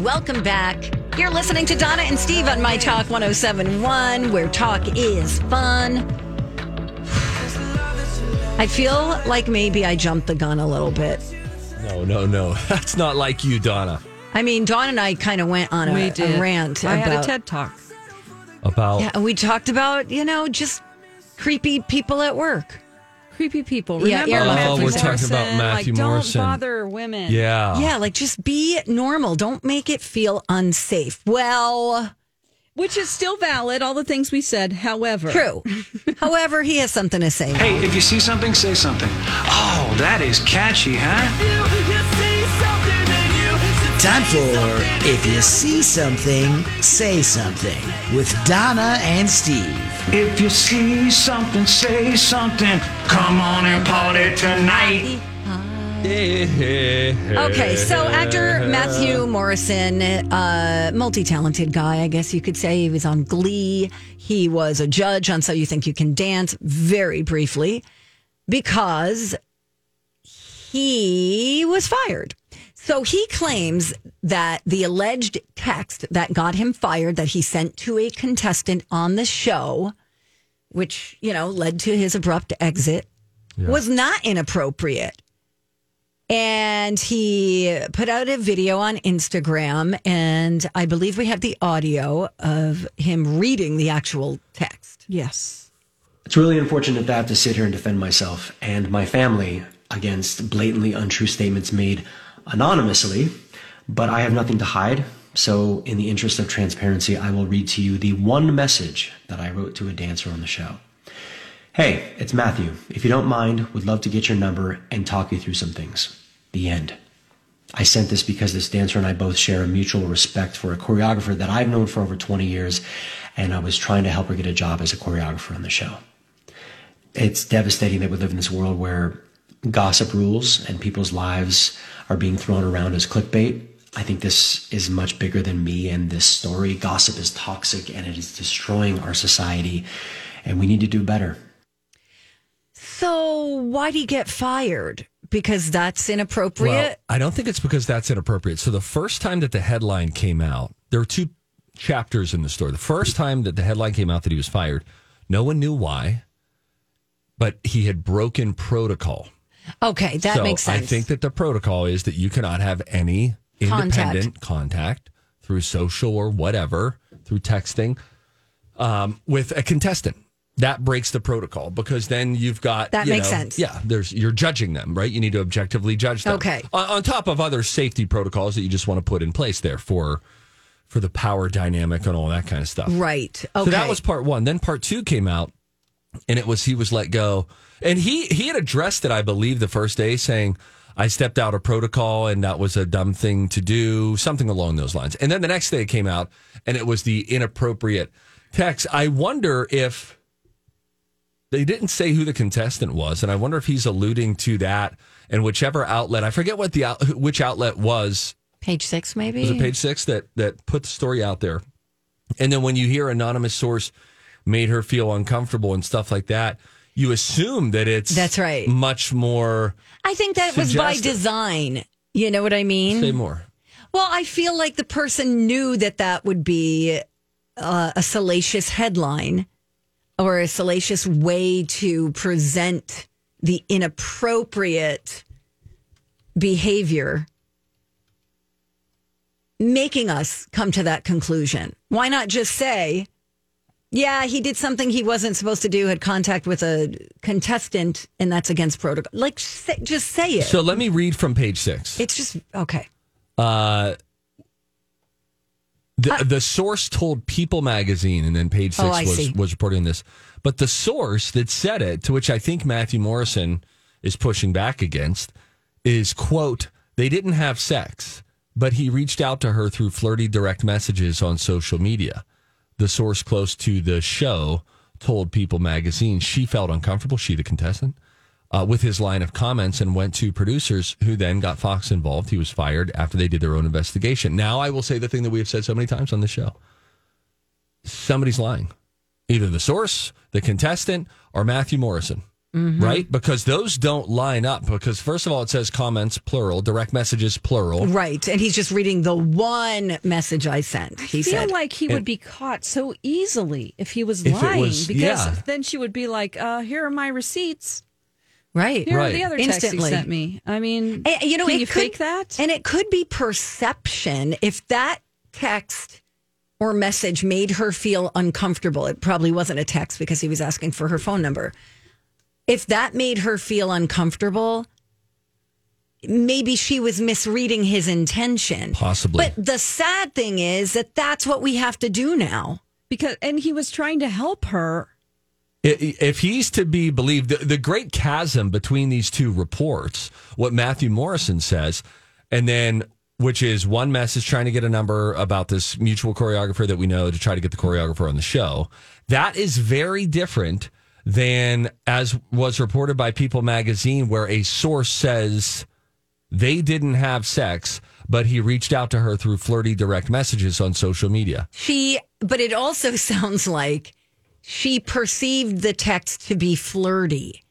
Welcome back. You're listening to Donna and Steve on My Talk 1071, where talk is fun. I feel like maybe I jumped the gun a little bit. No, no, no. That's not like you, Donna. I mean, Dawn and I kind of went on a, We a rant I about. had a TED talk. About Yeah, we talked about, you know, just creepy people at work. Creepy people. Yeah, Remember yeah. Matthew Oh, we're talking about Matthew like, Morrison. Don't bother women. yeah. Yeah, like just be normal. Don't make it feel unsafe. Well, Which is still valid, all the things we said. However, true. However, he has something to say. Hey, if you see something, say something. Oh, that is catchy, huh? Time for If You See Something, Say Something with Donna and Steve. If you see something, say something. Come on and party tonight. Okay, so actor Matthew Morrison, uh, multi talented guy, I guess you could say. He was on Glee. He was a judge on So You Think You Can Dance very briefly because he was fired. So he claims that the alleged text that got him fired that he sent to a contestant on the show, which, you know, led to his abrupt exit, was not inappropriate. And he put out a video on Instagram, and I believe we have the audio of him reading the actual text. Yes. It's really unfortunate that I have to sit here and defend myself and my family against blatantly untrue statements made anonymously, but I have nothing to hide. So, in the interest of transparency, I will read to you the one message that I wrote to a dancer on the show. Hey, it's Matthew. If you don't mind, would love to get your number and talk you through some things. The end. I sent this because this dancer and I both share a mutual respect for a choreographer that I've known for over 20 years, and I was trying to help her get a job as a choreographer on the show. It's devastating that we live in this world where gossip rules and people's lives are being thrown around as clickbait. I think this is much bigger than me and this story. Gossip is toxic and it is destroying our society, and we need to do better. So, why'd he get fired? Because that's Well, inappropriate? I don't think it's because that's inappropriate. So the first time that the headline came out, there were two chapters in the story. The first time that the headline came out that he was fired, no one knew why, but he had broken protocol. Okay, that so makes sense. I think that the protocol is that you cannot have any independent contact, through social or whatever, through texting, um, with a contestant. That breaks the protocol because then you've got That you makes know, sense. Yeah, there's you're judging them, right? You need to objectively judge them. Okay. On, on top of other safety protocols that you just want to put in place there for for the power dynamic and all that kind of stuff. right. Okay. So that was part one. Then part two came out, and it was he was let go, and he he had addressed it, I believe, the first day, saying, "I stepped out of protocol, and that was a dumb thing to do," something along those lines. And then the next day it came out, and it was the inappropriate text. I wonder if they didn't say who the contestant was, and I wonder if he's alluding to that. And whichever outlet, I forget what the out, which outlet was page six, maybe? was it page six that that put the story out there? And then when you hear anonymous source made her feel uncomfortable and stuff like that, you assume that it's That's right. much more. I think that was by design. You know what I mean? Say more. Well, I feel like the person knew that that would be uh, a salacious headline or a salacious way to present the inappropriate behavior. making us come to that conclusion? Why not just say, yeah, he did something he wasn't supposed to do, had contact with a contestant, and that's against protocol. Like, say, just say it. So let me read from page six. it's just, okay. Uh, the, the source told People magazine, and then page six Oh, I was, see. was reporting this. But the source that said it, to which I think Matthew Morrison is pushing back against, is quote, they didn't have sex, but he reached out to her through flirty direct messages on social media. The source close to the show told People magazine she felt uncomfortable, she the contestant, uh, with his line of comments and went to producers who then got Fox involved. He was fired after they did their own investigation. Now, I will say the thing that we have said so many times on the show somebody's lying. Either the source, the contestant, or Matthew Morrison, right? Because those don't line up. Because, first of all, it says comments plural, direct messages plural. Right. And he's just reading the one message I sent. He I feel said, like he would be caught so easily if he was If lying was- because yeah. then she would be like, uh, "Here are my receipts. right. Here Right. are the other texts Instantly. you sent me." I mean, Eh, you know, can it you could, fake that? And it could be perception. If that text or message made her feel uncomfortable, it probably wasn't a text because he was asking for her phone number. If that made her feel uncomfortable, maybe she was misreading his intention. Possibly. But the sad thing is that that's what we have to do now. because and he was trying to help her. If he's to be believed, the, the great chasm between these two reports, what Matthew Morrison says, and then which is one message trying to get a number about this mutual choreographer that we know to try to get the choreographer on the show, that is very different than as was reported by People magazine, where a source says they didn't have sex, but he reached out to her through flirty direct messages on social media. She, but it also sounds like she perceived the text to be flirty.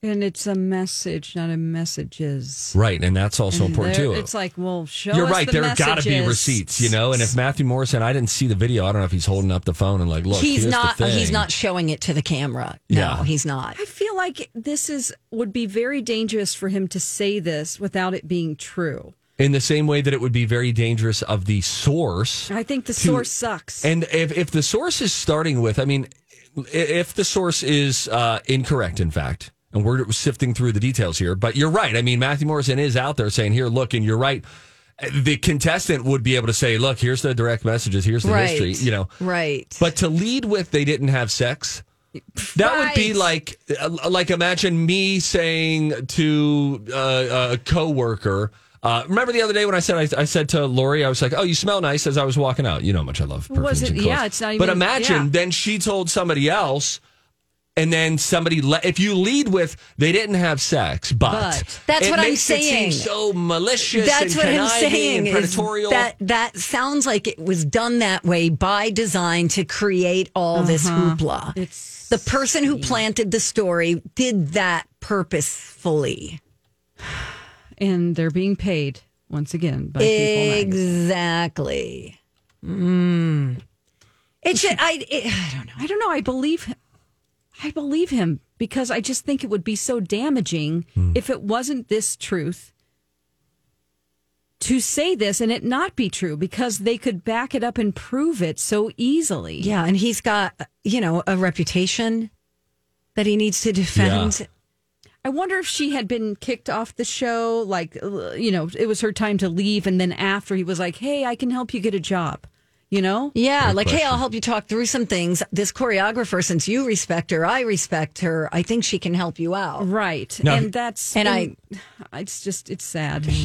And it's a message, not a messages. Right. And that's also important too. It's like, well, show You're us right. the There got to be receipts, you know. And if Matthew Morrison, I didn't see the video. I don't know if he's holding up the phone and like, look, he's here's not. The thing. He's not showing it to the camera. No, Yeah. he's not. I feel like this is would be very dangerous for him to say this without it being true. in the same way that it would be very dangerous of the source. I think the to- source sucks. And if if the source is starting with, I mean, if the source is uh, incorrect, in fact, and we're sifting through the details here, but you're right. I mean, Matthew Morrison is out there saying, "Here, look," and you're right. The contestant would be able to say, "Look, here's the direct messages. Here's the right. history." You know, Right. But to lead with they didn't have sex, that would be like uh, like imagine me saying to uh, a coworker. Uh, remember the other day when I said I, I said to Lori, I was like, "Oh, you smell nice." As I was walking out, you know how much I love perfumes Was it- and clothes. yeah, it's not But imagine yeah. then she told somebody else, and then somebody le- if you lead with they didn't have sex, but, But. That's it what I'm makes it seem saying. so malicious. That's and what I'm conniving saying. And Is predatorial. that that sounds like it was done that way by design to create all this Uh-huh. hoopla. It's the person who planted the story did that purposefully. and they're being paid once again by people. Exactly. Mm. It should. I. It, I don't know. I don't know. I believe him. I believe him because I just think it would be so damaging Hmm. if it wasn't this truth to say this and it not be true because they could back it up and prove it so easily. Yeah, and he's got you know a reputation that he needs to defend. Yeah. I wonder if she had been kicked off the show, like, you know, it was her time to leave. And then after he was like, hey, I can help you get a job, you know? Yeah, Great like, hey. I'll help you talk through some things. This choreographer, since you respect her, I respect her. I think she can help you out. Right. Now- and that's, And I- it's just, it's sad.